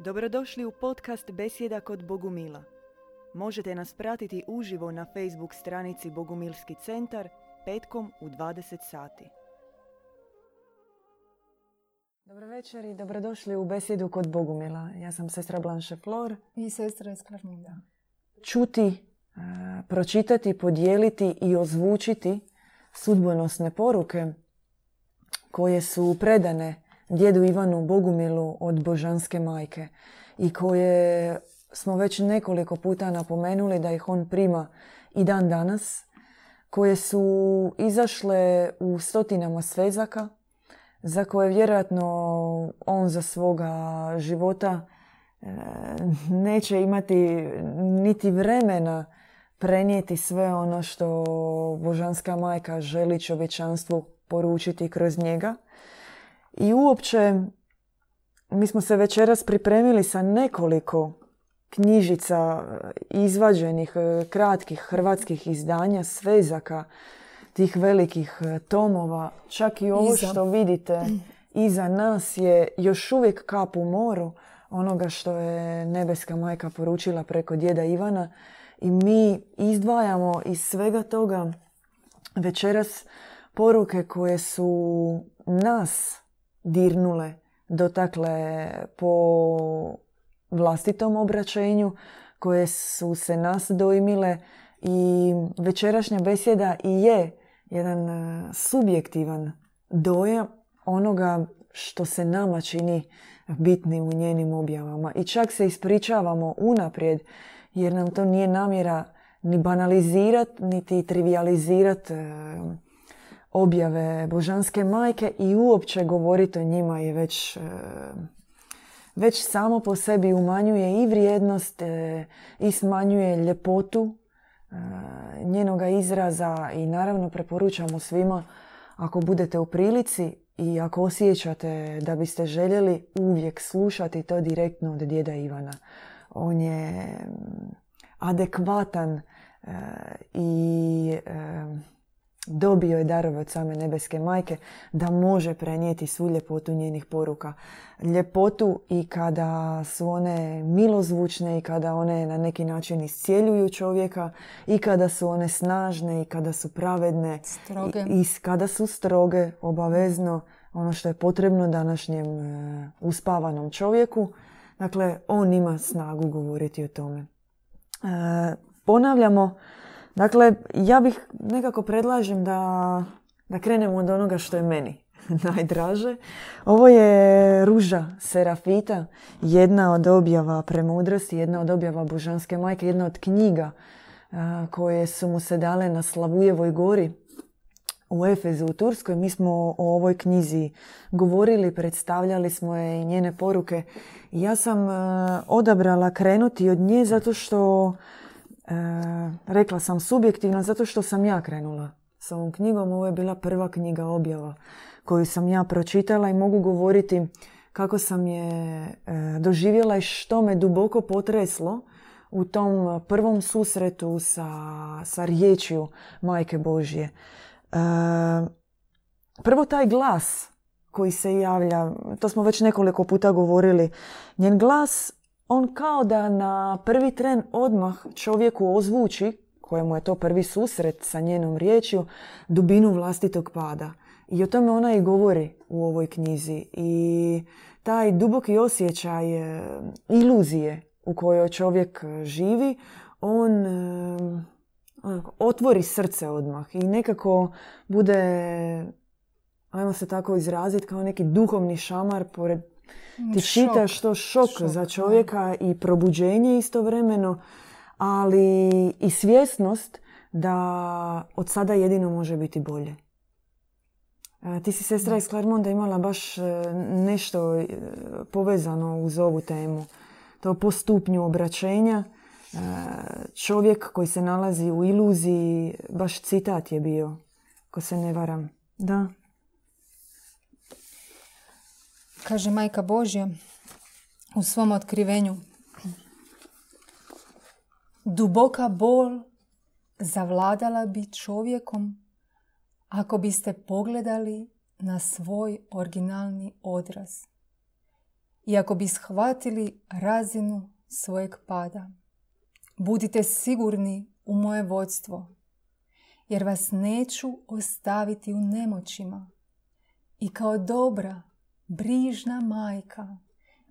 Dobrodošli u podcast Besjeda kod Bogumila. Možete nas pratiti uživo na Facebook stranici Bogumilski centar petkom u 20 sati. Dobro večer i dobrodošli u Besjedu kod Bogumila. Ja sam sestra Blanche Flor. I sestra iz. Čuti, e, pročitati, podijeliti i ozvučiti sudbonosne poruke koje su predane djedu Ivanu Bogumilu od Božanske majke i koje smo već nekoliko puta napomenuli da ih on prima i dan danas, koje su izašle u stotinama svezaka, za koje vjerojatno on za svoga života e, neće imati niti vremena prenijeti sve ono što Božanska majka želi čovječanstvu poručiti kroz njega. I uopće mi smo se večeras pripremili sa nekoliko knjižica izvađenih kratkih hrvatskih izdanja, svezaka tih velikih tomova. Čak i ovo što vidite iza nas je još uvijek kap u moru onoga što je nebeska majka poručila preko djeda Ivana. I mi izdvajamo iz svega toga večeras poruke koje su nas dirnule, dotakle po vlastitom obraćenju, koje su se nas dojmile i večerašnja besjeda i je jedan e, subjektivan dojam onoga što se nama čini bitnim u njenim objavama. I čak se ispričavamo unaprijed jer nam to nije namjera ni banalizirati, niti trivializirati e, objave Božanske majke i uopće govoriti o njima je već, e, već samo po sebi umanjuje i vrijednost e, i smanjuje ljepotu e, njenoga izraza i naravno preporučamo svima ako budete u prilici i ako osjećate da biste željeli uvijek slušati to direktno od djeda Ivana. On je adekvatan i dobio je darove od same nebeske majke da može prenijeti svu ljepotu njenih poruka. Ljepotu i kada su one milozvučne i kada one na neki način iscijeljuju čovjeka i kada su one snažne i kada su pravedne stroge. I, kada su stroge obavezno ono što je potrebno današnjem e, uspavanom čovjeku. Dakle, on ima snagu govoriti o tome. E, ponavljamo Dakle, ja bih nekako predlažem da, da krenemo od onoga što je meni najdraže. Ovo je Ruža Serafita, jedna od objava premudrosti, jedna od objava Božanske majke, jedna od knjiga koje su mu se dale na Slavujevoj gori u Efezu u Turskoj. Mi smo o ovoj knjizi govorili, predstavljali smo je i njene poruke. Ja sam odabrala krenuti od nje zato što E, rekla sam subjektivno zato što sam ja krenula s ovom knjigom. Ovo je bila prva knjiga objava koju sam ja pročitala i mogu govoriti kako sam je e, doživjela i što me duboko potreslo u tom prvom susretu sa, sa riječju Majke Božje. E, prvo taj glas koji se javlja, to smo već nekoliko puta govorili, njen glas on kao da na prvi tren odmah čovjeku ozvuči, kojemu je to prvi susret sa njenom riječju, dubinu vlastitog pada. I o tome ona i govori u ovoj knjizi. I taj duboki osjećaj e, iluzije u kojoj čovjek živi, on e, otvori srce odmah i nekako bude, ajmo se tako izraziti, kao neki duhovni šamar pored ti čitaš to šok, šok za čovjeka i probuđenje istovremeno, ali i svjesnost da od sada jedino može biti bolje. E, ti si sestra iz Clermonta imala baš e, nešto e, povezano uz ovu temu. To po stupnju obraćenja. Čovjek koji se nalazi u iluziji, baš citat je bio, ko se ne varam. Da. Kaže Majka Božja u svom otkrivenju. Duboka bol zavladala bi čovjekom ako biste pogledali na svoj originalni odraz i ako bi shvatili razinu svojeg pada. Budite sigurni u moje vodstvo, jer vas neću ostaviti u nemoćima. I kao dobra, brižna majka,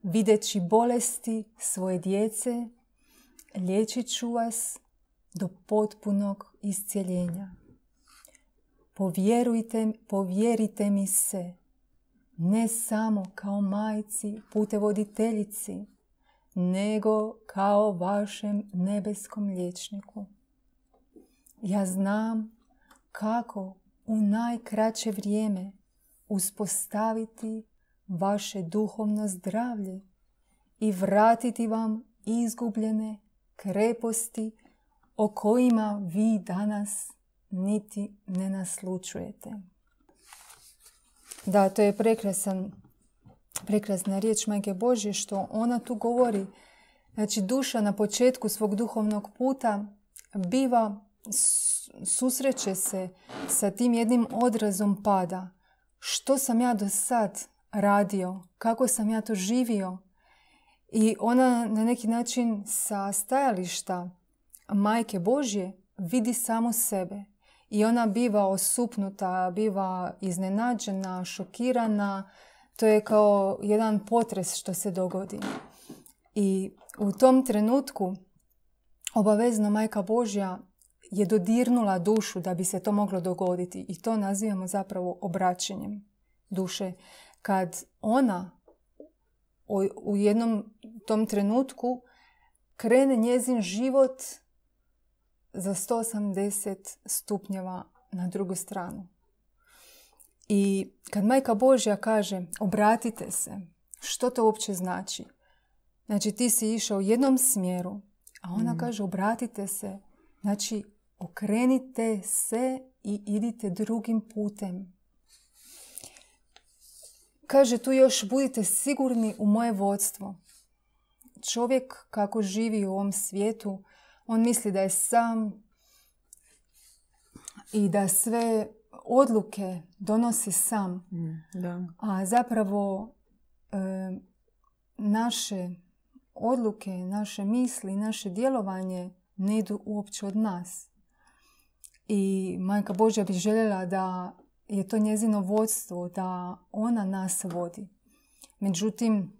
videći bolesti svoje djece, liječit ću vas do potpunog iscijeljenja. Povjerujte, povjerite mi se, ne samo kao majci, putevoditeljici, nego kao vašem nebeskom liječniku. Ja znam kako u najkraće vrijeme uspostaviti vaše duhovno zdravlje i vratiti vam izgubljene kreposti o kojima vi danas niti ne naslučujete. Da, to je prekrasan, prekrasna riječ Majke Božje što ona tu govori. Znači, duša na početku svog duhovnog puta biva, susreće se sa tim jednim odrazom pada. Što sam ja do sad radio? Kako sam ja to živio? I ona na neki način sa stajališta Majke Božje vidi samo sebe. I ona biva osupnuta, biva iznenađena, šokirana. To je kao jedan potres što se dogodi. I u tom trenutku obavezno Majka Božja je dodirnula dušu da bi se to moglo dogoditi. I to nazivamo zapravo obraćenjem duše. Kad ona u jednom tom trenutku krene njezin život za 180 stupnjeva na drugu stranu. I kad Majka Božja kaže obratite se, što to uopće znači? Znači ti si išao u jednom smjeru, a ona mm. kaže obratite se, znači okrenite se i idite drugim putem. Kaže tu još budite sigurni u moje vodstvo. Čovjek kako živi u ovom svijetu, on misli da je sam i da sve odluke donosi sam. Mm, da. A zapravo e, naše odluke, naše misli, naše djelovanje ne idu uopće od nas. I Majka Božja bi željela da je to njezino vodstvo, da ona nas vodi. Međutim,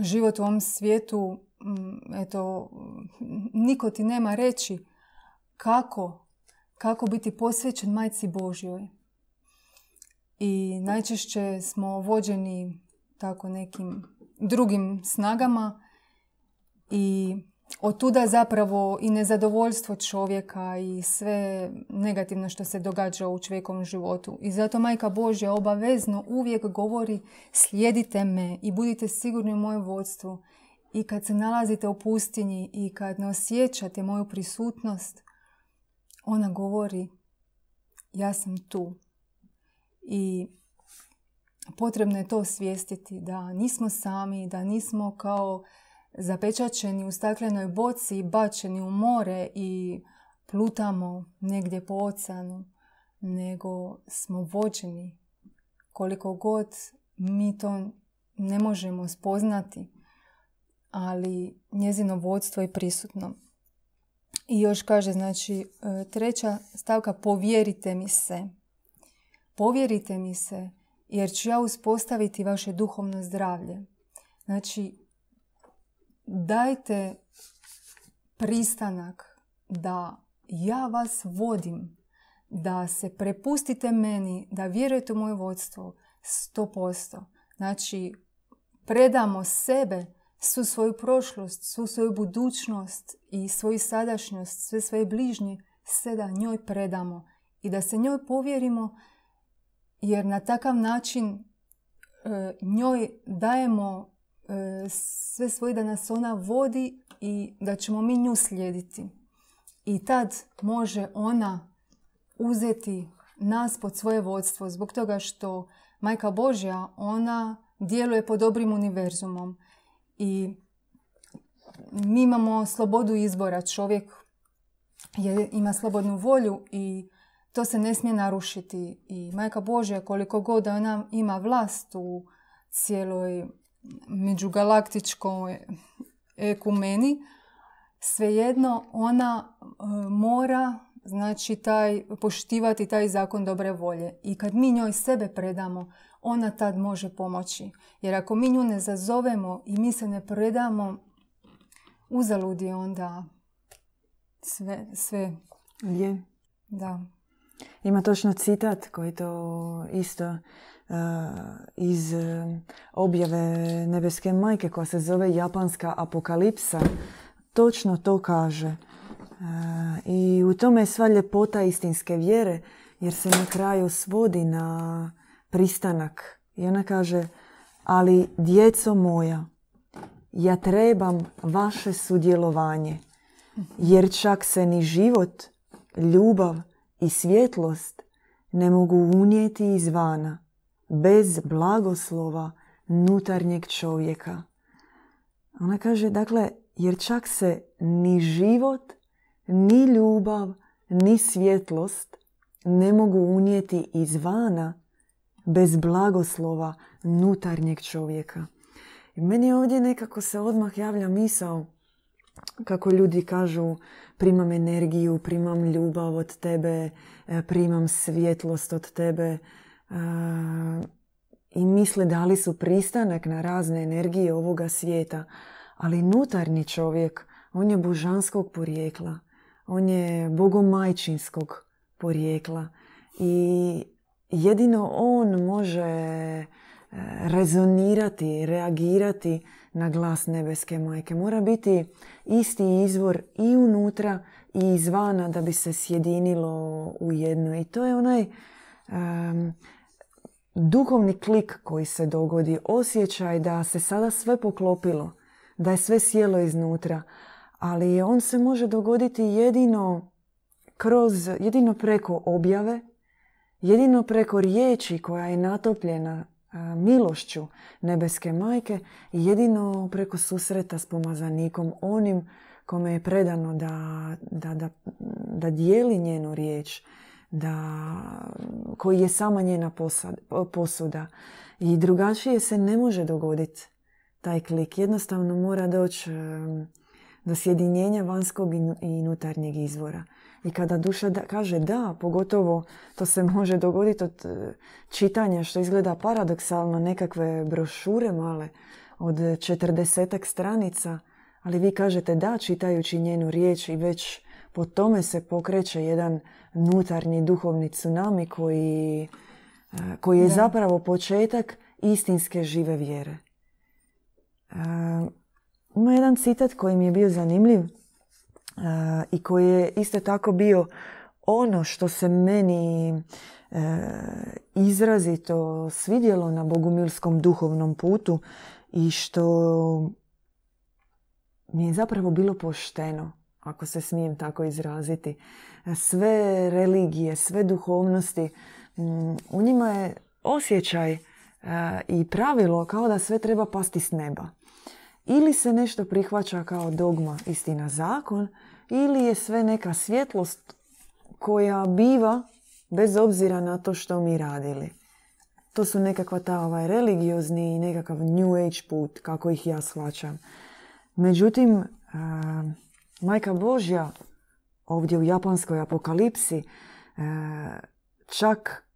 život u ovom svijetu, mm, eto, niko ti nema reći kako, kako biti posvećen majci Božjoj. I najčešće smo vođeni tako nekim drugim snagama i od tuda zapravo i nezadovoljstvo čovjeka i sve negativno što se događa u čovjekovom životu. I zato Majka Božja obavezno uvijek govori slijedite me i budite sigurni u mojem vodstvu. I kad se nalazite u pustinji i kad ne osjećate moju prisutnost, ona govori ja sam tu. I potrebno je to osvijestiti da nismo sami, da nismo kao zapečačeni u staklenoj boci bačeni u more i plutamo negdje po oceanu, nego smo vođeni koliko god mi to ne možemo spoznati, ali njezino vodstvo je prisutno. I još kaže, znači, e, treća stavka, povjerite mi se. Povjerite mi se, jer ću ja uspostaviti vaše duhovno zdravlje. Znači, dajte pristanak da ja vas vodim, da se prepustite meni, da vjerujete u moje vodstvo 100%. Znači, predamo sebe, svu svoju prošlost, svu svoju budućnost i svoju sadašnjost, sve svoje bližnje, sve da njoj predamo i da se njoj povjerimo jer na takav način e, njoj dajemo sve svoje da nas ona vodi i da ćemo mi nju slijediti. I tad može ona uzeti nas pod svoje vodstvo zbog toga što Majka Božja, ona djeluje pod dobrim univerzumom i mi imamo slobodu izbora. Čovjek je, ima slobodnu volju i to se ne smije narušiti. I Majka Božja, koliko god ona ima vlast u cijeloj međugalaktičkoj ekumeni, svejedno ona e, mora znači taj, poštivati taj zakon dobre volje. I kad mi njoj sebe predamo, ona tad može pomoći. Jer ako mi nju ne zazovemo i mi se ne predamo, uzalud je onda sve. sve. Je. Da. Ima točno citat koji to isto iz uh, objave Nebeske majke koja se zove Japanska apokalipsa. Točno to kaže. I u tome je sva ljepota istinske vjere jer se na kraju svodi na pristanak. I ona kaže, ali djeco moja, ja trebam vaše sudjelovanje, jer čak se ni život, ljubav i svjetlost ne mogu unijeti izvana bez blagoslova nutarnjeg čovjeka. Ona kaže, dakle, jer čak se ni život, ni ljubav, ni svjetlost ne mogu unijeti izvana bez blagoslova nutarnjeg čovjeka. I meni ovdje nekako se odmah javlja misao kako ljudi kažu primam energiju, primam ljubav od tebe, e, primam svjetlost od tebe i misle da li su pristanak na razne energije ovoga svijeta. Ali nutarnji čovjek, on je božanskog porijekla, on je bogomajčinskog porijekla i jedino on može e, rezonirati, reagirati na glas nebeske majke. Mora biti isti izvor i unutra i izvana da bi se sjedinilo u jedno. I to je onaj duhovni klik koji se dogodi. Osjećaj da se sada sve poklopilo, da je sve sjelo iznutra. Ali on se može dogoditi jedino kroz, jedino preko objave, jedino preko riječi koja je natopljena milošću nebeske majke jedino preko susreta s pomazanikom onim kome je predano da, da, da, da dijeli njenu riječ, da, koji je sama njena posuda. I drugačije se ne može dogoditi taj klik. Jednostavno mora doći do sjedinjenja vanjskog i unutarnjeg izvora. I kada duša da, kaže da, pogotovo to se može dogoditi od e, čitanja što izgleda paradoksalno, nekakve brošure male od četrdesetak stranica, ali vi kažete da čitajući njenu riječ i već po tome se pokreće jedan nutarnji duhovni tsunami koji, e, koji je zapravo početak istinske žive vjere. E, ima jedan citat koji mi je bio zanimljiv i koji je isto tako bio ono što se meni e, izrazito svidjelo na bogumilskom duhovnom putu i što mi je zapravo bilo pošteno, ako se smijem tako izraziti. Sve religije, sve duhovnosti, u njima je osjećaj e, i pravilo kao da sve treba pasti s neba. Ili se nešto prihvaća kao dogma, istina, zakon, ili je sve neka svjetlost koja biva bez obzira na to što mi radili. To su nekakva ta ovaj, religiozni i nekakav new age put, kako ih ja shvaćam. Međutim, Majka Božja ovdje u japanskoj apokalipsi čak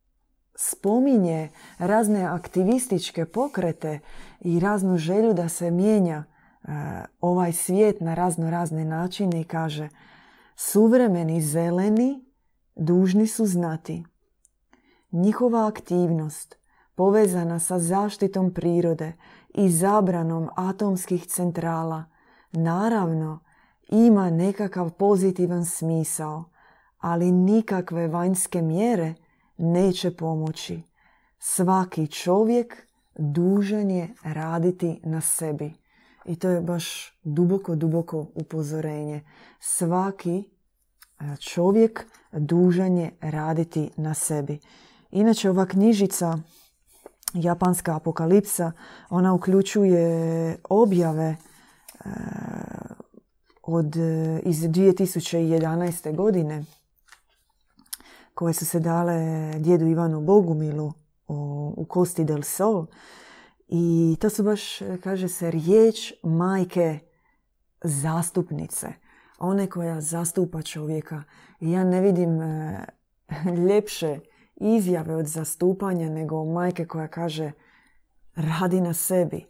spominje razne aktivističke pokrete i raznu želju da se mijenja ovaj svijet na razno razne načine i kaže suvremeni zeleni dužni su znati. Njihova aktivnost povezana sa zaštitom prirode i zabranom atomskih centrala naravno ima nekakav pozitivan smisao, ali nikakve vanjske mjere neće pomoći. Svaki čovjek dužan je raditi na sebi. I to je baš duboko, duboko upozorenje. Svaki e, čovjek dužan je raditi na sebi. Inače, ova knjižica Japanska apokalipsa, ona uključuje objave e, od, e, iz 2011. godine koje su se dale djedu Ivanu Bogumilu u, Kosti del Sol I to su baš, kaže se, riječ majke zastupnice. One koja zastupa čovjeka. I ja ne vidim e, ljepše izjave od zastupanja nego majke koja kaže radi na sebi.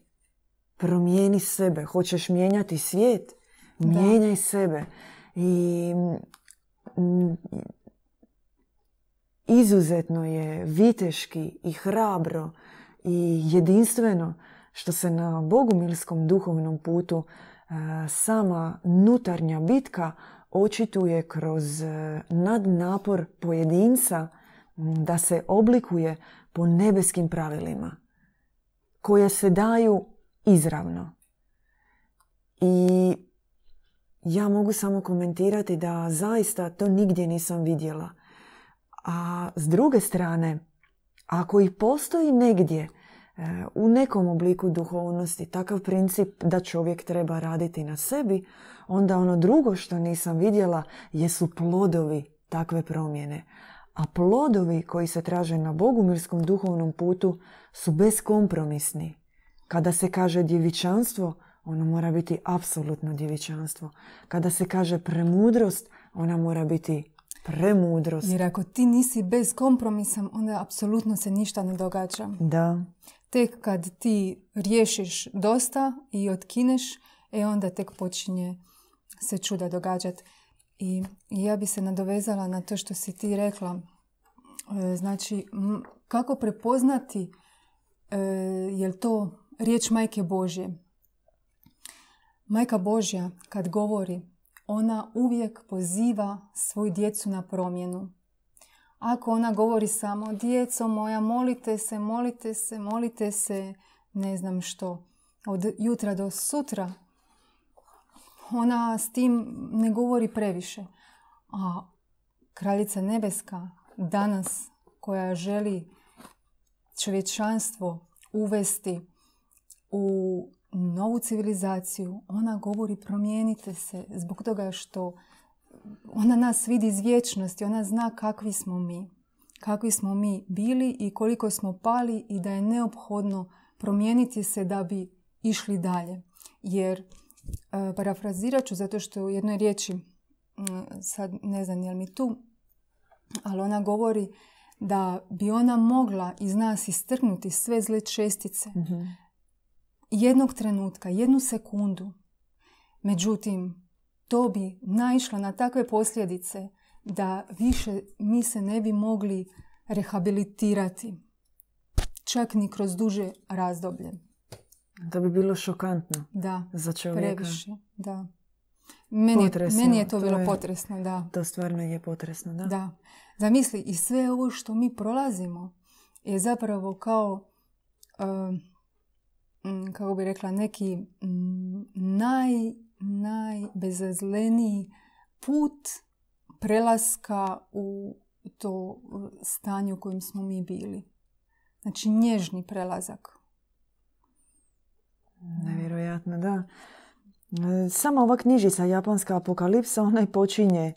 Promijeni sebe. Hoćeš mijenjati svijet? Mijenjaj sebe. I izuzetno je viteški i hrabro i jedinstveno što se na bogumilskom duhovnom putu e, sama nutarnja bitka očituje kroz e, nadnapor pojedinca da se oblikuje po nebeskim pravilima koje se daju izravno. I ja mogu samo komentirati da zaista to nigdje nisam vidjela. A s druge strane, ako i postoji negdje e, u nekom obliku duhovnosti takav princip da čovjek treba raditi na sebi, onda ono drugo što nisam vidjela jesu plodovi takve promjene. A plodovi koji se traže na bogumirskom duhovnom putu su beskompromisni. Kada se kaže djevičanstvo, ono mora biti apsolutno djevičanstvo. Kada se kaže premudrost, ona mora biti premudrost. Jer ako ti nisi bez kompromisa, onda apsolutno se ništa ne događa. Da. Tek kad ti riješiš dosta i otkineš, e onda tek počinje se čuda događati. I ja bi se nadovezala na to što si ti rekla. E, znači, kako prepoznati e, je to riječ Majke Božje? Majka Božja kad govori, ona uvijek poziva svoju djecu na promjenu. Ako ona govori samo, djeco moja, molite se, molite se, molite se, ne znam što, od jutra do sutra, ona s tim ne govori previše. A kraljica nebeska danas koja želi čovječanstvo uvesti u novu civilizaciju, ona govori promijenite se zbog toga što ona nas vidi iz vječnosti, ona zna kakvi smo mi. Kakvi smo mi bili i koliko smo pali i da je neophodno promijeniti se da bi išli dalje. Jer, e, parafrazirat ću zato što u jednoj riječi, sad ne znam je li mi tu, ali ona govori da bi ona mogla iz nas istrgnuti sve zle čestice, mm jednog trenutka, jednu sekundu. Međutim, to bi naišlo na takve posljedice da više mi se ne bi mogli rehabilitirati. Čak ni kroz duže razdoblje. Da bi bilo šokantno da, za čovjeka. Previše, da. Meni, je, meni je to, bilo potresno, da. To stvarno je potresno, da. Da. Zamisli, i sve ovo što mi prolazimo je zapravo kao Mm, kako bi rekla, neki mm, naj, najbezazleniji put prelaska u to stanje u kojem smo mi bili. Znači nježni prelazak. Nevjerojatno, da. Sama ova knjižica Japanska apokalipsa, ona i počinje e,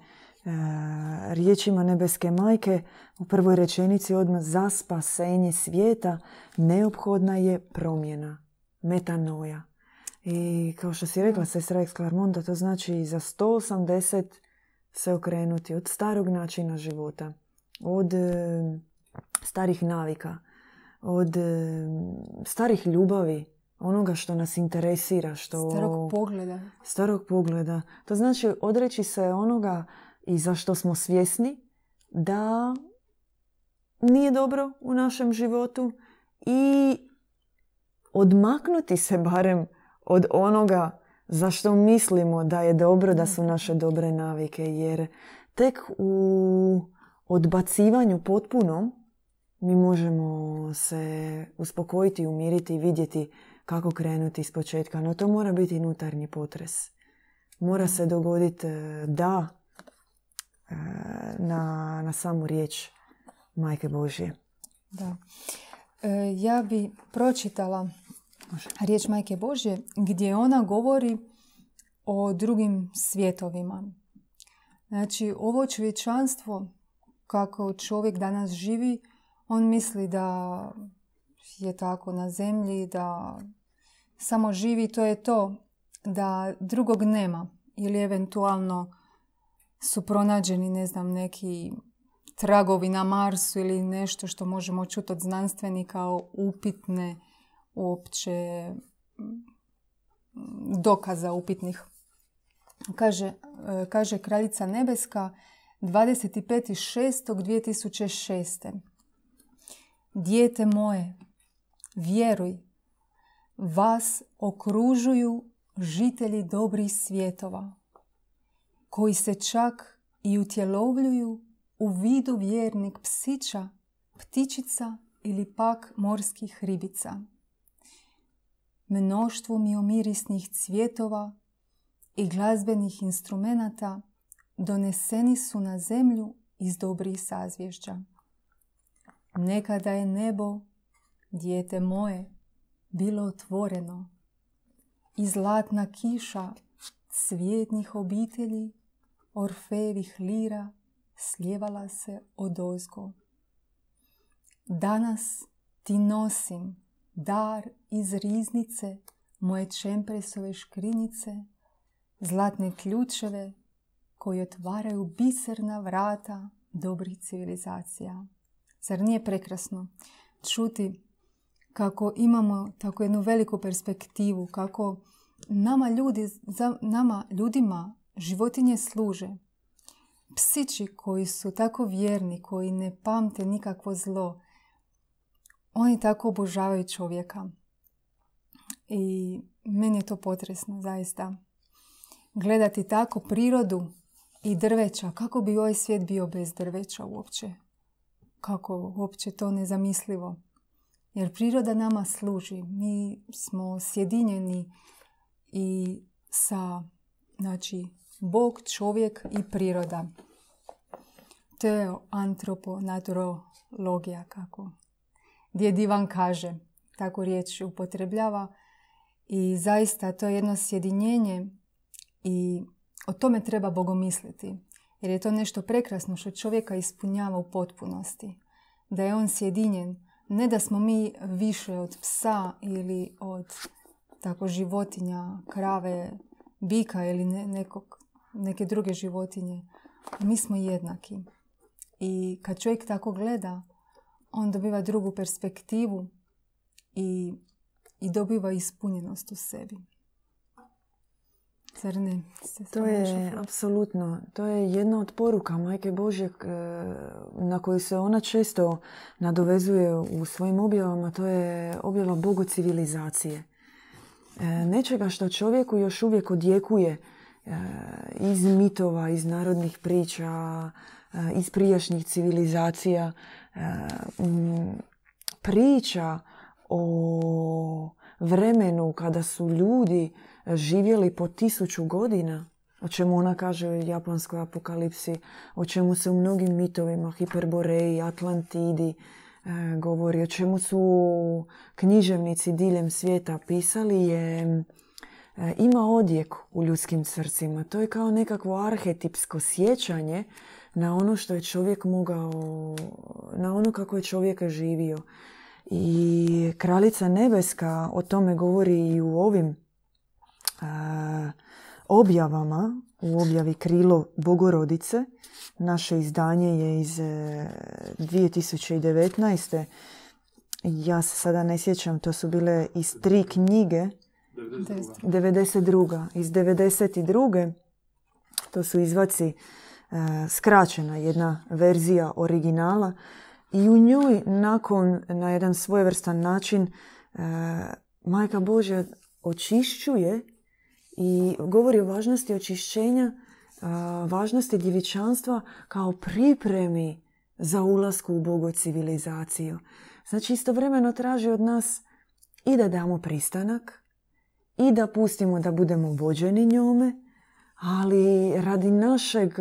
riječima nebeske majke u prvoj rečenici odmah za spasenje svijeta neophodna je promjena metanoja. I kao što si rekla, sestra Ex Clarmonda, to znači za 180 se okrenuti od starog načina života, od e, starih navika, od e, starih ljubavi, onoga što nas interesira. Što... Starog pogleda. Starog pogleda. To znači odreći se onoga i za što smo svjesni da nije dobro u našem životu i odmaknuti se barem od onoga za što mislimo da je dobro da su naše dobre navike. Jer tek u odbacivanju potpuno mi možemo se uspokojiti, umiriti i vidjeti kako krenuti iz početka. No to mora biti unutarnji potres. Mora se dogoditi e, da e, na, na samu riječ Majke Božje. Da. E, ja bi pročitala riječ Majke Božje gdje ona govori o drugim svjetovima. Znači, ovo čovječanstvo, kako čovjek danas živi, on misli da je tako na zemlji, da samo živi, to je to, da drugog nema. Ili eventualno su pronađeni, ne znam, neki tragovi na Marsu ili nešto što možemo čuti od znanstvenika upitne uopće dokaza upitnih. Kaže, e, kaže kraljica Nebeska 25.6.2006. Dijete moje, vjeruj, vas okružuju žitelji dobrih svjetova, koji se čak i utjelovljuju u vidu vjernik psića, ptičica ili pak morskih ribica. Mnoštvo miomirisnih cvjetova i glazbenih instrumenata doneseni su na zemlju iz dobrih sazvješća. Nekada je nebo, dijete moje, bilo otvoreno i zlatna kiša svijetnih obitelji, orfejevih lira sljevala se od ozgo. Danas ti nosim dar iz riznice moje čempresove škrinjice, zlatne ključeve koji otvaraju biserna vrata dobrih civilizacija. Zar nije prekrasno čuti kako imamo tako jednu veliku perspektivu, kako nama, ljudi, za nama ljudima životinje služe. Psići koji su tako vjerni, koji ne pamte nikakvo zlo, oni tako obožavaju čovjeka. I meni je to potresno, zaista. Gledati tako prirodu i drveća. Kako bi ovaj svijet bio bez drveća uopće? Kako uopće to nezamislivo? Jer priroda nama služi. Mi smo sjedinjeni i sa, znači, Bog, čovjek i priroda. To je antroponaturologija, kako gdje divan kaže. Tako riječ upotrebljava. I zaista to je jedno sjedinjenje i o tome treba bogomisliti. Jer je to nešto prekrasno što čovjeka ispunjava u potpunosti. Da je on sjedinjen ne da smo mi više od psa ili od tako životinja, krave, bika ili nekog, neke druge životinje. Mi smo jednaki. I kad čovjek tako gleda, on dobiva drugu perspektivu i, i dobiva ispunjenost u sebi. Zar ne? To je, apsolutno, to je jedna od poruka Majke Božje na koju se ona često nadovezuje u svojim objavama, to je objava Bogu civilizacije. E, nečega što čovjeku još uvijek odjekuje e, iz mitova, iz narodnih priča, e, iz prijašnjih civilizacija, priča o vremenu kada su ljudi živjeli po tisuću godina, o čemu ona kaže u japanskoj apokalipsi, o čemu se u mnogim mitovima, Hiperboreji, Atlantidi, e, govori, o čemu su književnici diljem svijeta pisali je e, ima odjek u ljudskim srcima. To je kao nekakvo arhetipsko sjećanje na ono što je čovjek mogao, na ono kako je čovjek živio. I kraljica nebeska o tome govori i u ovim objavama, u objavi Krilo Bogorodice. Naše izdanje je iz 2019. E, ja se sada ne sjećam, to su bile iz tri knjige. 92. 92. Iz 92. To su izvaci skraćena jedna verzija originala i u njoj nakon na jedan svojevrstan način e, Majka Božja očišćuje i govori o važnosti očišćenja, važnosti djevičanstva kao pripremi za ulasku u Bogu civilizaciju. Znači istovremeno traži od nas i da damo pristanak i da pustimo da budemo vođeni njome, ali radi našeg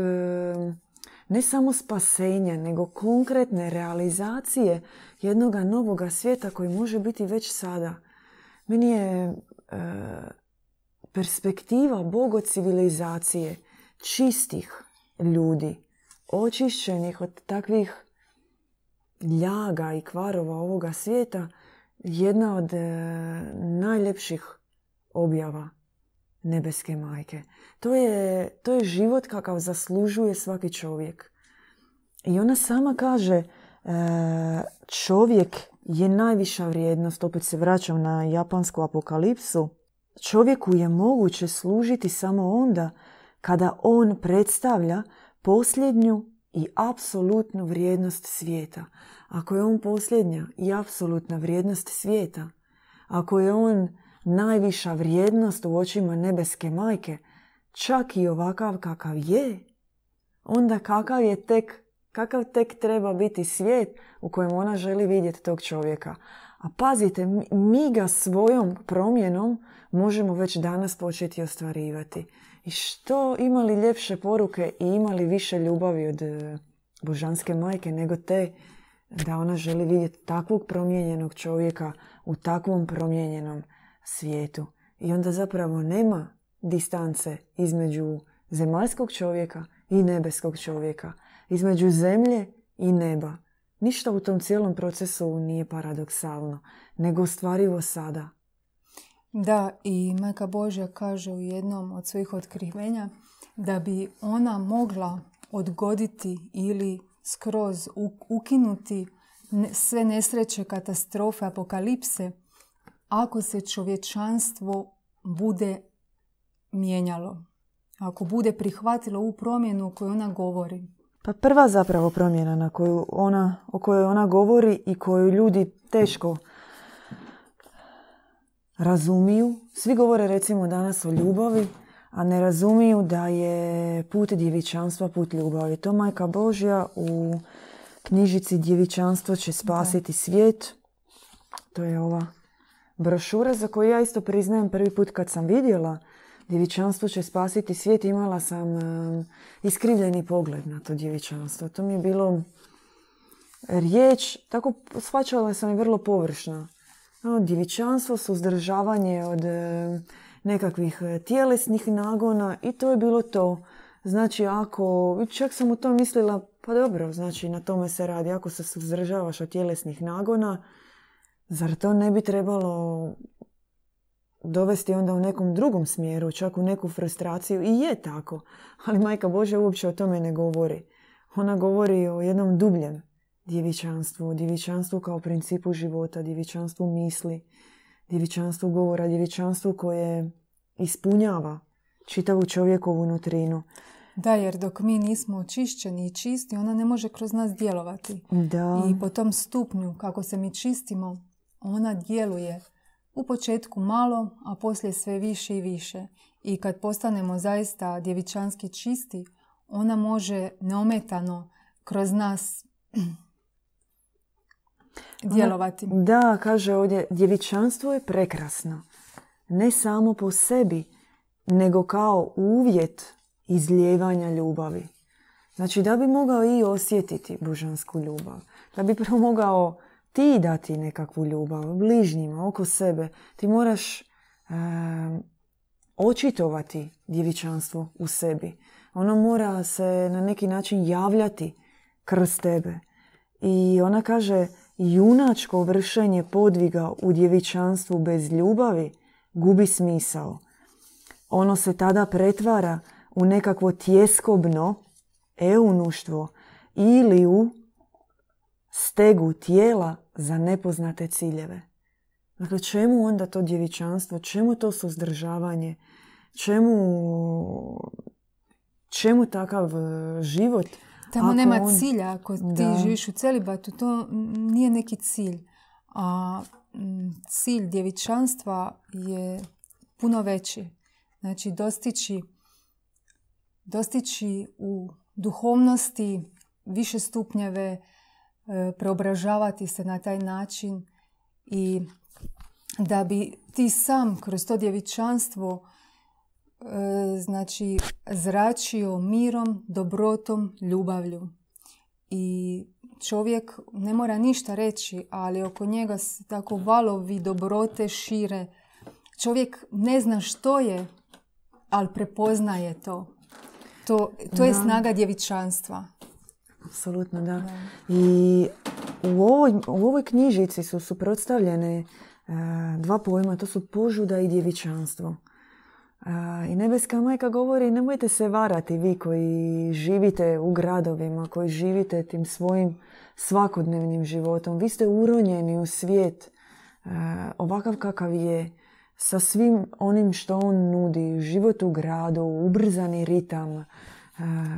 ne samo spasenja, nego konkretne realizacije jednog novoga svijeta koji može biti već sada. Meni je perspektiva bogo civilizacije čistih ljudi, očišćenih od takvih ljaga i kvarova ovoga svijeta, jedna od e, najljepših objava nebeske majke. To je, to je život kakav zaslužuje svaki čovjek. I ona sama kaže e, čovjek je najviša vrijednost, opet se vraćam na japansku apokalipsu, čovjeku je moguće služiti samo onda kada on predstavlja posljednju i apsolutnu vrijednost svijeta. Ako je on posljednja i apsolutna vrijednost svijeta, ako je on najviša vrijednost u očima nebeske majke, čak i ovakav kakav je, onda kakav je tek, kakav tek treba biti svijet u kojem ona želi vidjeti tog čovjeka. A pazite, mi ga svojom promjenom možemo već danas početi ostvarivati. I što imali ljepše poruke i imali više ljubavi od e, božanske majke nego te da ona želi vidjeti takvog promijenjenog čovjeka u takvom promijenjenom svijetu. I onda zapravo nema distance između zemaljskog čovjeka i nebeskog čovjeka. Između zemlje i neba. Ništa u tom cijelom procesu nije paradoksalno, nego stvarivo sada. Da, i Majka Božja kaže u jednom od svojih otkrivenja da bi ona mogla odgoditi ili skroz ukinuti sve nesreće, katastrofe, apokalipse, ako se čovječanstvo bude mijenjalo. Ako bude prihvatilo u promjenu o kojoj ona govori. Pa prva zapravo promjena na koju ona, o kojoj ona govori i koju ljudi teško razumiju. Svi govore recimo danas o ljubavi, a ne razumiju da je put djevičanstva put ljubavi. To majka Božja u knjižici Djevičanstvo će spasiti svijet. To je ova brošura za koju ja isto priznajem prvi put kad sam vidjela djevičanstvo će spasiti svijet. Imala sam iskrivljeni pogled na to djevičanstvo. To mi je bilo riječ, tako shvaćala sam i vrlo površno. No, djevičanstvo, suzdržavanje od nekakvih e, tjelesnih nagona i to je bilo to. Znači ako, čak sam u to mislila, pa dobro, znači na tome se radi. Ako se suzdržavaš od tjelesnih nagona, zar to ne bi trebalo dovesti onda u nekom drugom smjeru, čak u neku frustraciju? I je tako. Ali majka Božja uopće o tome ne govori. Ona govori o jednom dubljem djevičanstvu, djevičanstvu kao principu života, djevičanstvu misli, djevičanstvu govora, djevičanstvu koje ispunjava čitavu čovjekovu nutrinu. Da, jer dok mi nismo očišćeni i čisti, ona ne može kroz nas djelovati. Da. I po tom stupnju, kako se mi čistimo, ona djeluje u početku malo, a poslije sve više i više. I kad postanemo zaista djevičanski čisti, ona može neometano kroz nas djelovati. da, kaže ovdje, djevičanstvo je prekrasno. Ne samo po sebi, nego kao uvjet izljevanja ljubavi. Znači da bi mogao i osjetiti božansku ljubav, da bi prvo mogao ti dati nekakvu ljubav bližnjima, oko sebe, ti moraš očitovati djevičanstvo u sebi. Ono mora se na neki način javljati kroz tebe. I ona kaže, junačko vršenje podviga u djevičanstvu bez ljubavi gubi smisao. Ono se tada pretvara u nekakvo tjeskobno eunuštvo ili u stegu tijela za nepoznate ciljeve. Dakle, čemu onda to djevičanstvo, čemu to suzdržavanje, čemu, čemu takav e, život? Tamo nema cilja. Ako ti živiš u celibatu, to nije neki cilj. A cilj djevičanstva je puno veći. Znači, dostići, dostići u duhovnosti više stupnjeve, preobražavati se na taj način i da bi ti sam kroz to djevičanstvo e, znači zračio mirom, dobrotom, ljubavlju. I čovjek ne mora ništa reći, ali oko njega se tako valovi dobrote šire. Čovjek ne zna što je, ali prepoznaje to. To, to je snaga djevičanstva. Apsolutno, da. I u ovoj, u ovoj knjižici su suprotstavljene e, dva pojma, to su požuda i djevičanstvo. I nebeska majka govori nemojte se varati vi koji živite u gradovima, koji živite tim svojim svakodnevnim životom. Vi ste uronjeni u svijet ovakav kakav je sa svim onim što on nudi, život u gradu, ubrzani ritam,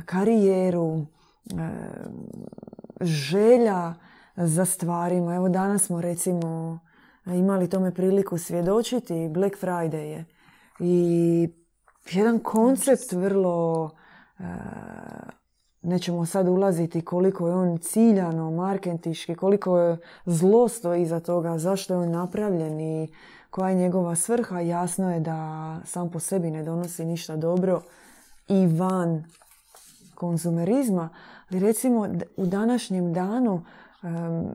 karijeru, želja za stvarima. Evo danas smo recimo imali tome priliku svjedočiti. Black Friday je. I jedan koncept vrlo nećemo sad ulaziti koliko je on ciljano, markentiški, koliko je zlo stoji iza toga, zašto je on napravljen i koja je njegova svrha. Jasno je da sam po sebi ne donosi ništa dobro i van konzumerizma. Ali recimo u današnjem danu um,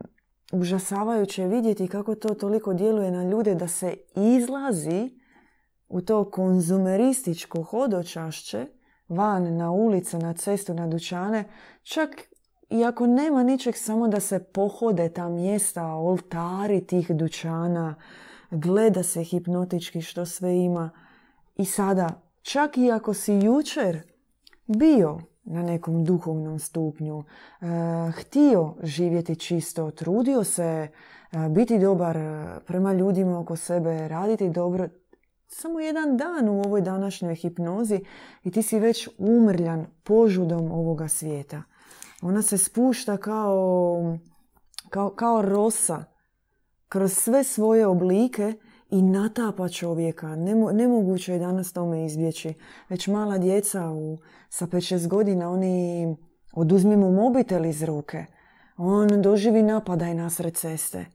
užasavajuće je vidjeti kako to toliko djeluje na ljude da se izlazi u to konzumerističko hodočašće van na ulicu, na cestu, na dućane, čak i ako nema ničeg, samo da se pohode ta mjesta, oltari tih dućana, gleda se hipnotički što sve ima. I sada, čak i ako si jučer bio na nekom duhovnom stupnju, eh, htio živjeti čisto, trudio se eh, biti dobar eh, prema ljudima oko sebe, raditi dobro, samo jedan dan u ovoj današnjoj hipnozi i ti si već umrljan požudom ovoga svijeta. Ona se spušta kao, kao, kao rosa kroz sve svoje oblike i natapa čovjeka. nemoguće je danas tome izbjeći. Već mala djeca u, sa 5-6 godina, oni oduzmi mu mobitel iz ruke. On doživi napadaj nasred ceste.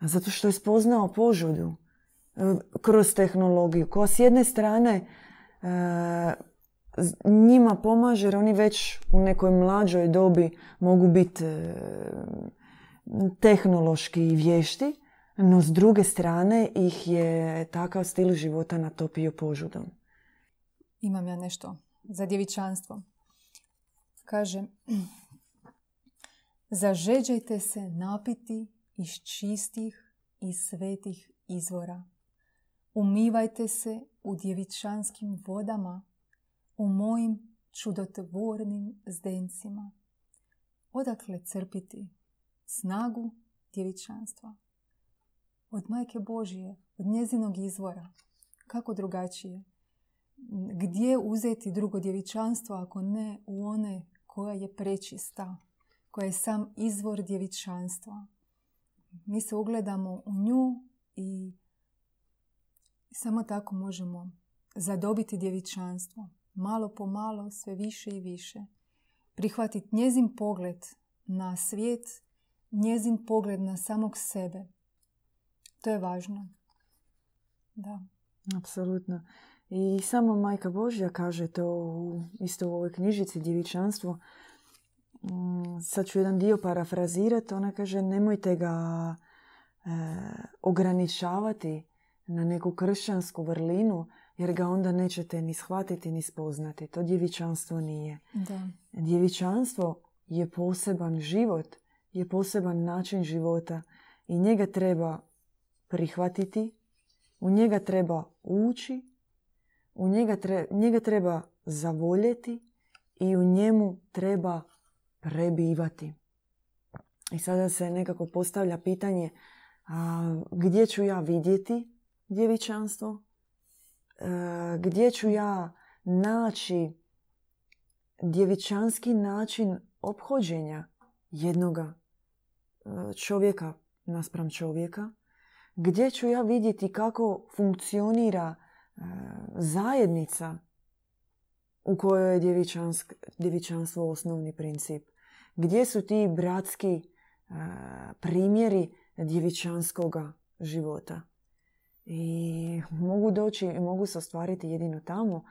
Zato što je spoznao požudu kroz tehnologiju koja s jedne strane e, njima pomaže jer oni već u nekoj mlađoj dobi mogu biti e, tehnološki vješti, no s druge strane ih je takav stil života natopio požudom. Imam ja nešto za djevičanstvo. Kaže, zažeđajte se napiti iz čistih i svetih izvora Umivajte se u djevičanskim vodama, u mojim čudotvornim zdencima. Odakle crpiti snagu djevičanstva? Od majke Božije, od njezinog izvora. Kako drugačije? Gdje uzeti drugo djevičanstvo ako ne u one koja je prečista, koja je sam izvor djevičanstva? Mi se ugledamo u nju i samo tako možemo zadobiti djevičanstvo. Malo po malo, sve više i više. Prihvatiti njezin pogled na svijet, njezin pogled na samog sebe. To je važno. Da. Apsolutno. I samo Majka Božja kaže to isto u ovoj knjižici Djevičanstvo. Mm, sad ću jedan dio parafrazirati. Ona kaže nemojte ga e, ograničavati na neku kršćansku vrlinu, jer ga onda nećete ni shvatiti ni spoznati. To djevičanstvo nije. Da. Djevičanstvo je poseban život, je poseban način života i njega treba prihvatiti, u njega treba ući, u njega, njega treba zavoljeti i u njemu treba prebivati. I sada se nekako postavlja pitanje a, gdje ću ja vidjeti djevičanstvo, e, gdje ću ja naći djevičanski način ophođenja jednoga e, čovjeka naspram čovjeka, gdje ću ja vidjeti kako funkcionira e, zajednica u kojoj je djevičanstvo osnovni princip. Gdje su ti bratski primjeri djevičanskoga života. I mogu doći i mogu se ostvariti jedino tamo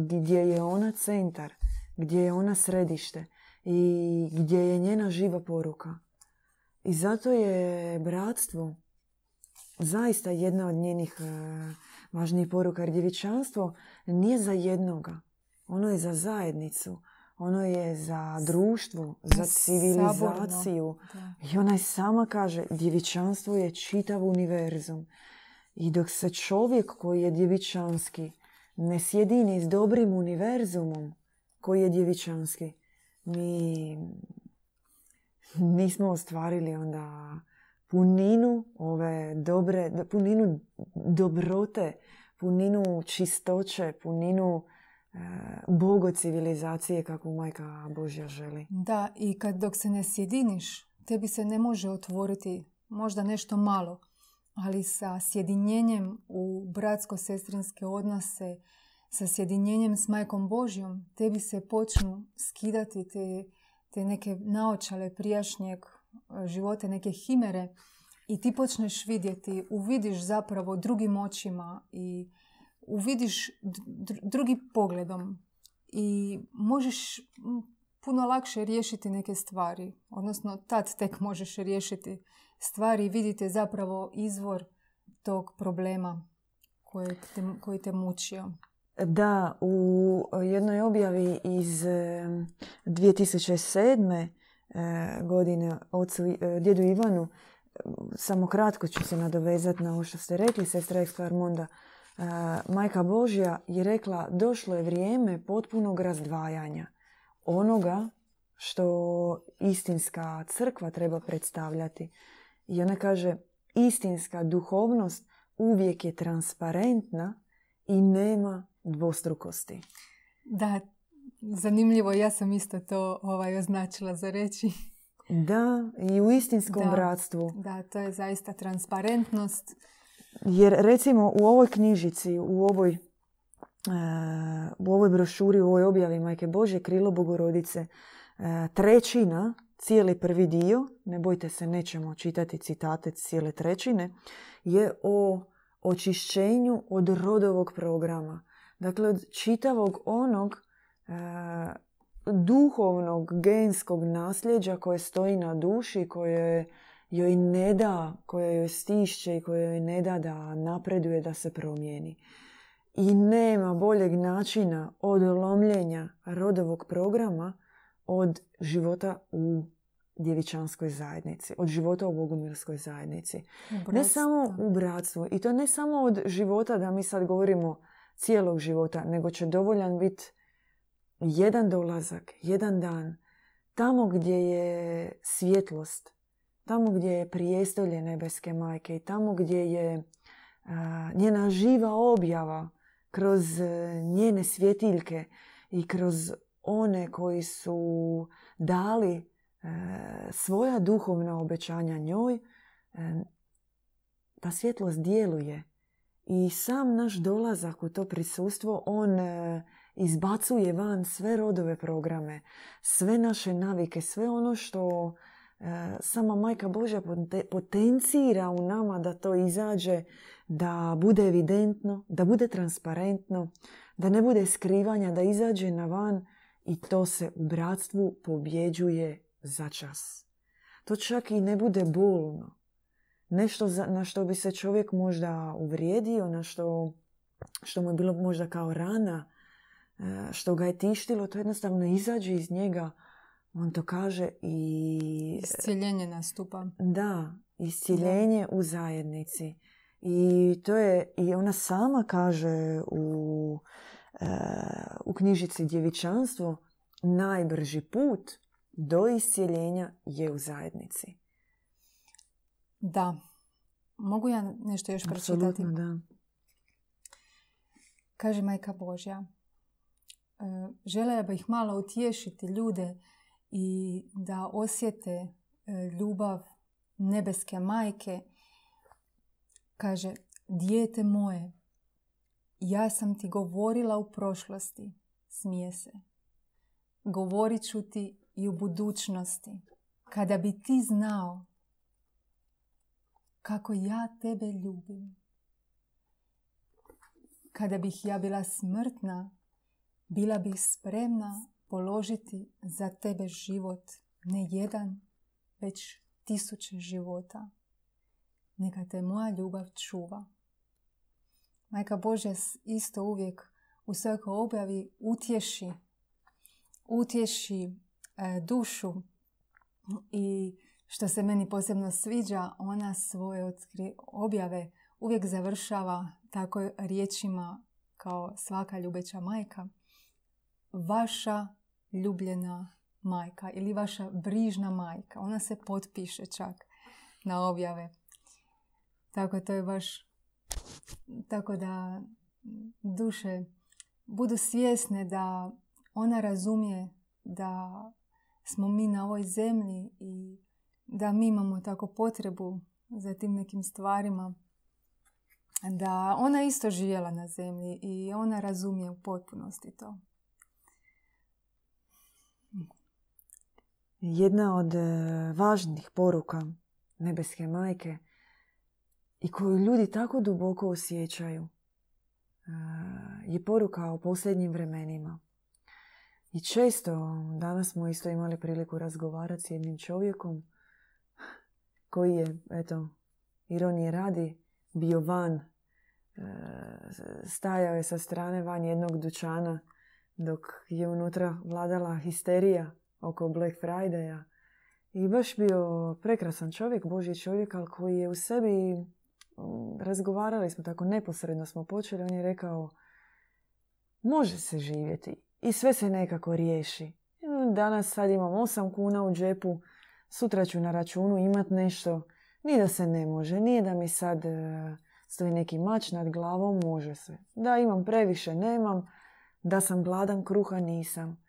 gdje je ona centar, gdje je ona središte i gdje je njena živa poruka. I zato je bratstvo zaista jedna od njenih e, važnijih poruka. Jer djevičanstvo nije za jednoga. Ono je za zajednicu. ono je za društvo, za civilizaciju. I ona sama kaže, djevičanstvo je čitav univerzum. I dok se čovjek koji je djevičanski ne sjedini s dobrim univerzumom koji je djevičanski, mi nismo ostvarili onda puninu ove dobre, puninu dobrote, puninu čistoće, puninu e, bogo civilizacije kakvu majka Božja želi. Da, i kad dok se ne sjediniš, tebi se ne može otvoriti možda nešto malo, ali sa sjedinjenjem u bratsko-sestrinske odnose, sa sjedinjenjem s majkom Božjom, tebi se počnu skidati te, te neke naočale prijašnjeg e, života, neke himere i ti počneš vidjeti, uvidiš zapravo drugim očima i uvidiš drugi pogledom i možeš puno lakše riješiti neke stvari. Odnosno, tad tek možeš riješiti stvari i vidite zapravo izvor tog problema koji te, koji te mučio. Da, u jednoj objavi iz 2007. E, godine ocu, e, djedu Ivanu samo kratko ću se nadovezati na ovo što ste rekli, sestra Eksklarmonda. E, Majka Božja je rekla došlo je vrijeme potpunog razdvajanja onoga što istinska crkva treba predstavljati. I ona kaže istinska duhovnost uvijek je transparentna i nema dvostrukosti. Da, zanimljivo. Ja sam isto to ovaj, označila za reći. Da, i u istinskom da, bratstvu. Da, to je zaista transparentnost. Jer recimo u ovoj knjižici, u ovoj, e, u ovoj brošuri, u ovoj objavi Majke Bože, Krilo Bogorodice, e, trećina, cijeli prvi dio, ne bojte se, nećemo čitati citate cijele trećine, je o očišćenju od rodovog programa. Dakle, od čitavog onog duhovnog genskog nasljeđa koje stoji na duši, koje joj ne da, koje joj stišće i koje joj ne da da napreduje, da se promijeni. I nema boljeg načina od lomljenja rodovog programa od života u djevičanskoj zajednici, od života u bogumilskoj zajednici. Ne samo u bratstvu. I to ne samo od života da mi sad govorimo cijelog života, nego će dovoljan biti jedan dolazak, jedan dan, tamo gdje je svjetlost, tamo gdje je prijestolje nebeske majke i tamo gdje je njena živa objava kroz e, njene svjetiljke i kroz one koji su dali e, svoja duhovna obećanja njoj, e, ta svjetlost djeluje. I sam naš dolazak u to prisustvo, on izbacuje van sve rodove programe, sve naše navike, sve ono što e, sama Majka Božja potencira u nama da to izađe, da bude evidentno, da bude transparentno, da ne bude skrivanja, da izađe na van i to se u bratstvu pobjeđuje za čas. To čak i ne bude bolno. Nešto na što bi se čovjek možda uvrijedio, na što, što mu je bilo možda kao rana, što ga je tištilo, to jednostavno izađe iz njega. On to kaže i... Iscijeljenje nastupa. Da, iscijeljenje u zajednici. I to je, i ona sama kaže u, e, u knjižici Djevičanstvo, najbrži put do iscijeljenja je u zajednici. Da. Mogu ja nešto još pročitati? da. Kaže Majka Božja, E, želela bih malo utješiti ljude i da osjete e, ljubav nebeske majke. Kaže, dijete moje, ja sam ti govorila u prošlosti, smije se. Govorit ću ti i u budućnosti. Kada bi ti znao kako ja tebe ljubim. Kada bih ja bila smrtna, bila bih spremna položiti za tebe život, ne jedan, već tisuće života. Neka te moja ljubav čuva. Majka Božja isto uvijek u svakoj objavi utješi utješi e, dušu i što se meni posebno sviđa, ona svoje objave uvijek završava tako riječima kao svaka ljubeća majka. Vaša ljubljena majka ili vaša brižna majka. Ona se potpiše čak na objave. Tako to je baš tako da duše budu svjesne da ona razumije da smo mi na ovoj zemlji i da mi imamo tako potrebu za tim nekim stvarima da ona isto živjela na zemlji i ona razumije u potpunosti to. Jedna od e, važnih poruka nebeske majke i koju ljudi tako duboko osjećaju e, je poruka o posljednjim vremenima. I često, danas smo isto imali priliku razgovarati s jednim čovjekom koji je, eto, ironije radi, bio van, e, stajao je sa strane van jednog dućana dok je unutra vladala histerija oko Black Friday-a. I baš bio prekrasan čovjek, Božji čovjek, ali koji je u sebi, mm, razgovarali smo tako, neposredno smo počeli, on je rekao, može se živjeti i sve se nekako riješi. Danas sad imam 8 kuna u džepu, sutra ću na računu imat nešto, ni da se ne može, nije da mi sad e, stoji neki mač nad glavom, može se. Da imam previše, nemam, da sam gladan kruha, nisam.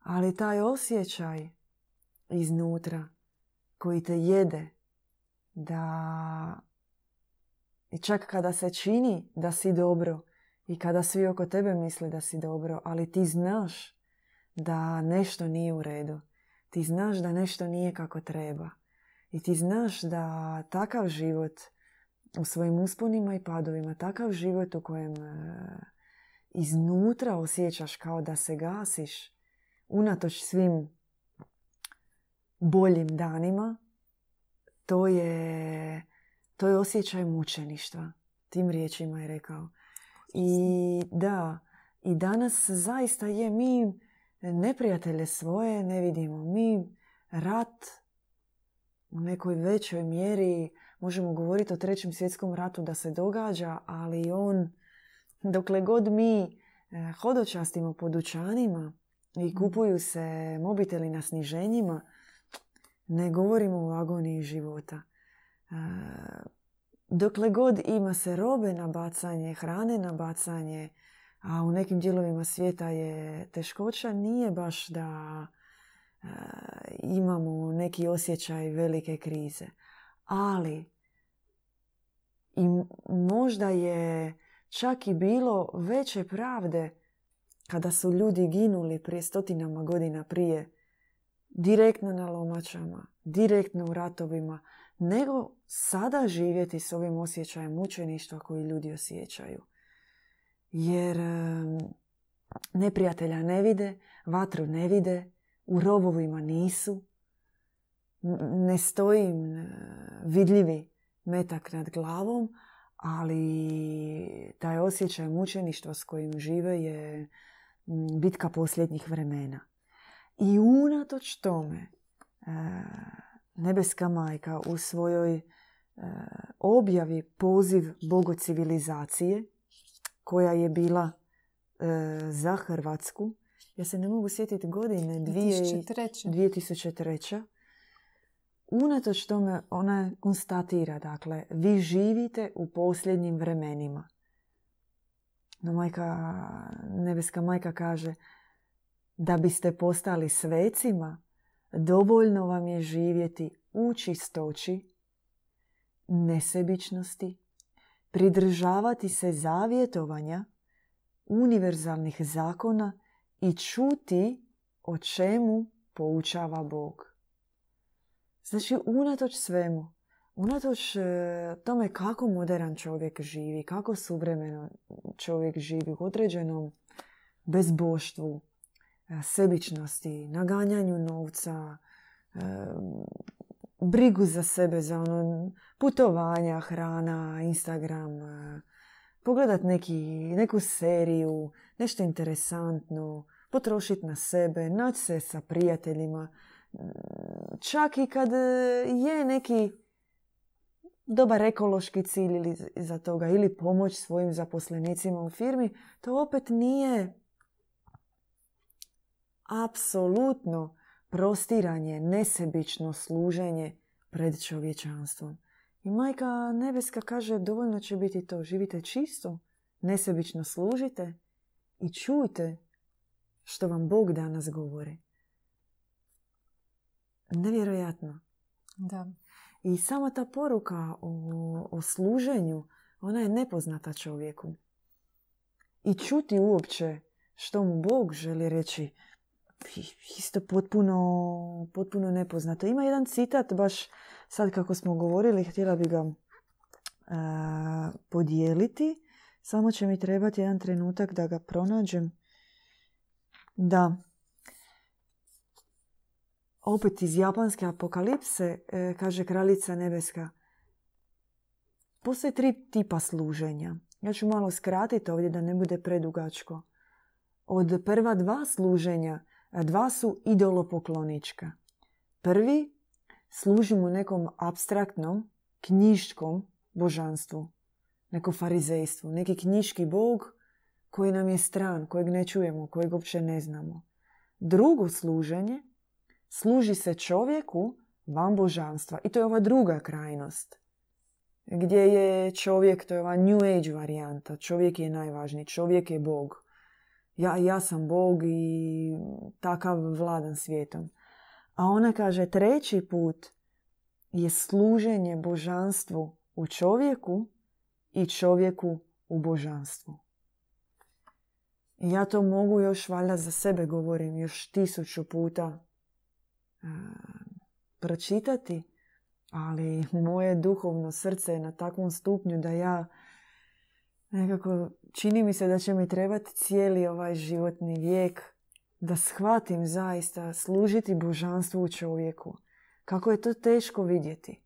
Ali taj osjećaj iznutra koji te jede, da i čak kada se čini da si dobro i kada svi oko tebe misle da si dobro, ali ti znaš da nešto nije u redu. Ti znaš da nešto nije kako treba. I ti znaš da takav život u svojim usponima i padovima, takav život u kojem e, iznutra osjećaš kao da se gasiš, unatoč svim boljim danima, to je, to je osjećaj mučeništva. Tim riječima je rekao. I da, i danas zaista je mi neprijatelje svoje ne vidimo. Mi rat u nekoj većoj mjeri možemo govoriti o trećem svjetskom ratu da se događa, ali on dokle god mi eh, hodočastimo po dućanima i mhm. kupuju se mobiteli na sniženjima, ne govorimo o agoniji života. Dokle god ima se robe na bacanje, hrane na bacanje, a u nekim dijelovima svijeta je teškoća, nije baš da imamo neki osjećaj velike krize. Ali i možda je čak i bilo veće pravde kada su ljudi ginuli prije stotinama godina prije, direktno na lomačama, direktno u ratovima, nego sada živjeti s ovim osjećajem mučeništva koji ljudi osjećaju. Jer neprijatelja ne vide, vatru ne vide, u rovovima nisu, ne stoji e, vidljivi metak nad glavom, ali taj osjećaj mučeništva s kojim žive je bitka posljednjih vremena. I unatoč tome, e, nebeska majka u svojoj e, objavi poziv bogocivilizacije, koja je bila e, za Hrvatsku, ja se ne mogu sjetiti godine, 2003. 2003. Unatoč tome ona konstatira, dakle, vi živite u posljednjim vremenima. No majka, nebeska majka kaže da biste postali svecima, dovoljno vam je živjeti u čistoći, nesebičnosti, pridržavati se zavjetovanja, univerzalnih zakona i čuti o čemu poučava Bog. Znači, unatoč svemu, Unatoč e, tome kako modern čovjek živi, kako suvremeno čovjek živi u određenom bezboštvu, e, sebičnosti, naganjanju novca, e, brigu za sebe, za ono putovanja, hrana, Instagram, pogledat neki, neku seriju, nešto interesantno, potrošiti na sebe, naći se sa prijateljima. Čak i kad je neki dobar ekološki cilj ili za toga ili pomoć svojim zaposlenicima u firmi, to opet nije apsolutno prostiranje, nesebično služenje pred čovječanstvom. I majka nebeska kaže dovoljno će biti to. Živite čisto, nesebično služite i čujte što vam Bog danas govori. Nevjerojatno. Da. I sama ta poruka o, o služenju, ona je nepoznata čovjeku. I čuti uopće što mu Bog želi reći, isto potpuno, potpuno nepoznato. Ima jedan citat, baš sad kako smo govorili, htjela bi ga podijeliti. Samo će mi trebati jedan trenutak da ga pronađem. Da. Opet iz japanske apokalipse e, kaže kraljica nebeska. Postoje tri tipa služenja. Ja ću malo skratiti ovdje da ne bude predugačko. Od prva dva služenja dva su idolopoklonička. Prvi služimo nekom abstraktnom, knjiškom božanstvu, neko farizejstvu, neki knjiški bog koji nam je stran, kojeg ne čujemo, kojeg uopće ne znamo. Drugo služenje služi se čovjeku van božanstva. I to je ova druga krajnost. Gdje je čovjek, to je ova New Age varijanta. Čovjek je najvažniji, čovjek je Bog ja, ja sam Bog i takav vladan svijetom. A ona kaže treći put je služenje božanstvu u čovjeku i čovjeku u božanstvu. Ja to mogu još valjda za sebe govorim još tisuću puta pročitati, ali moje duhovno srce je na takvom stupnju da ja nekako čini mi se da će mi trebati cijeli ovaj životni vijek da shvatim zaista služiti božanstvu u čovjeku. Kako je to teško vidjeti.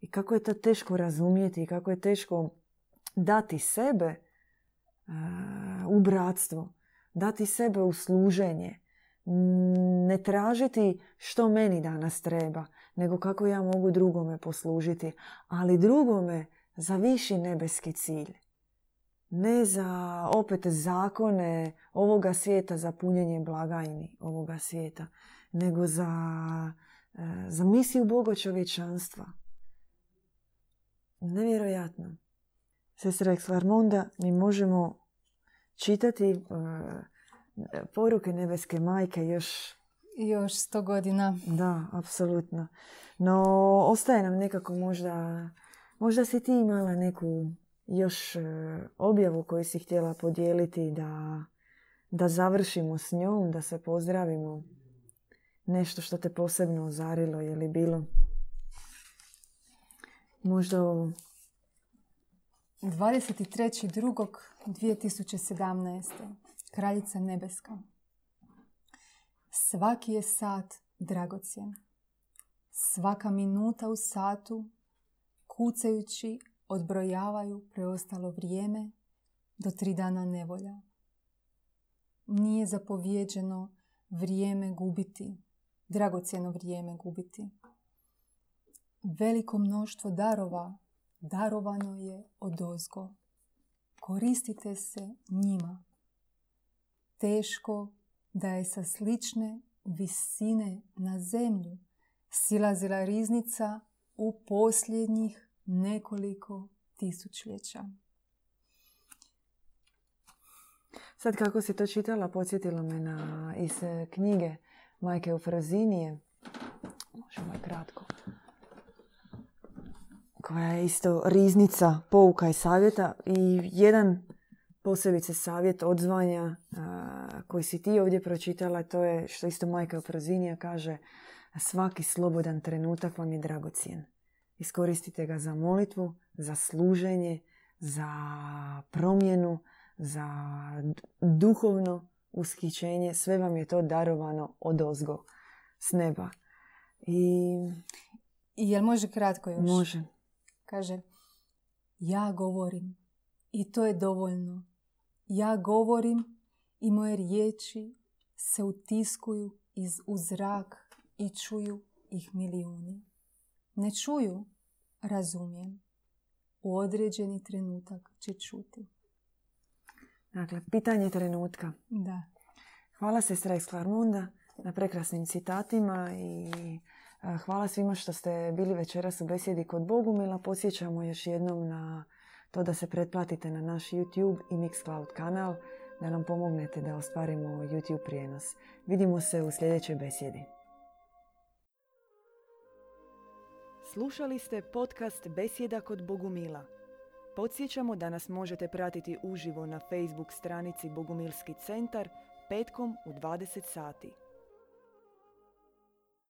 I kako je to teško razumijeti i kako je teško dati sebe u bratstvo. Dati sebe u služenje. Ne tražiti što meni danas treba, nego kako ja mogu drugome poslužiti. Ali drugome za viši nebeski cilj ne za opet zakone ovoga svijeta, za punjenje blagajni ovoga svijeta, nego za, e, za misiju Boga čovječanstva. Nevjerojatno. Sestra Ekslarmonda, mi možemo čitati e, poruke nebeske majke još još sto godina. Da, apsolutno. No, ostaje nam nekako možda, možda si ti imala neku još e, objavu koju si htjela podijeliti da, da završimo s njom, da se pozdravimo. Nešto što te posebno ozarilo je li bilo? Možda ovo. 23.2.2017. Kraljica Nebeska. Svaki je sat dragocjen. Svaka minuta u satu, kucajući odbrojavaju preostalo vrijeme do tri dana nevolja. Nije zapovjeđeno vrijeme gubiti, dragocjeno vrijeme gubiti. Veliko mnoštvo darova darovano je od ozgo. Koristite se njima. Teško da je sa slične visine na zemlju silazila riznica u posljednjih nekoliko tisućljeća. Sad kako si to čitala, podsjetilo me na iz knjige Majke u Frazinije. Možemo je kratko. Koja je isto riznica pouka i savjeta i jedan posebice savjet odzvanja koji si ti ovdje pročitala, to je što isto majka u Frazinija kaže svaki slobodan trenutak vam je dragocijen. Iskoristite ga za molitvu, za služenje, za promjenu, za duhovno ushićenje. Sve vam je to darovano od ozgo, s neba. I... I jel može kratko još? Može. Kaže, ja govorim i to je dovoljno. Ja govorim i moje riječi se utiskuju iz, u zrak i čuju ih milijuni. Ne čuju, razumijem. U određeni trenutak će čuti. Dakle, pitanje trenutka. Da. Hvala sestra iz Klarmunda na prekrasnim citatima i hvala svima što ste bili večeras u besjedi kod Bogumila. Posjećamo još jednom na to da se pretplatite na naš YouTube i Mixcloud kanal, da nam pomognete da ostvarimo YouTube prijenos. Vidimo se u sljedećoj besjedi. Slušali ste podcast Besjeda kod Bogumila. Podsjećamo da nas možete pratiti uživo na Facebook stranici Bogumilski centar petkom u 20 sati.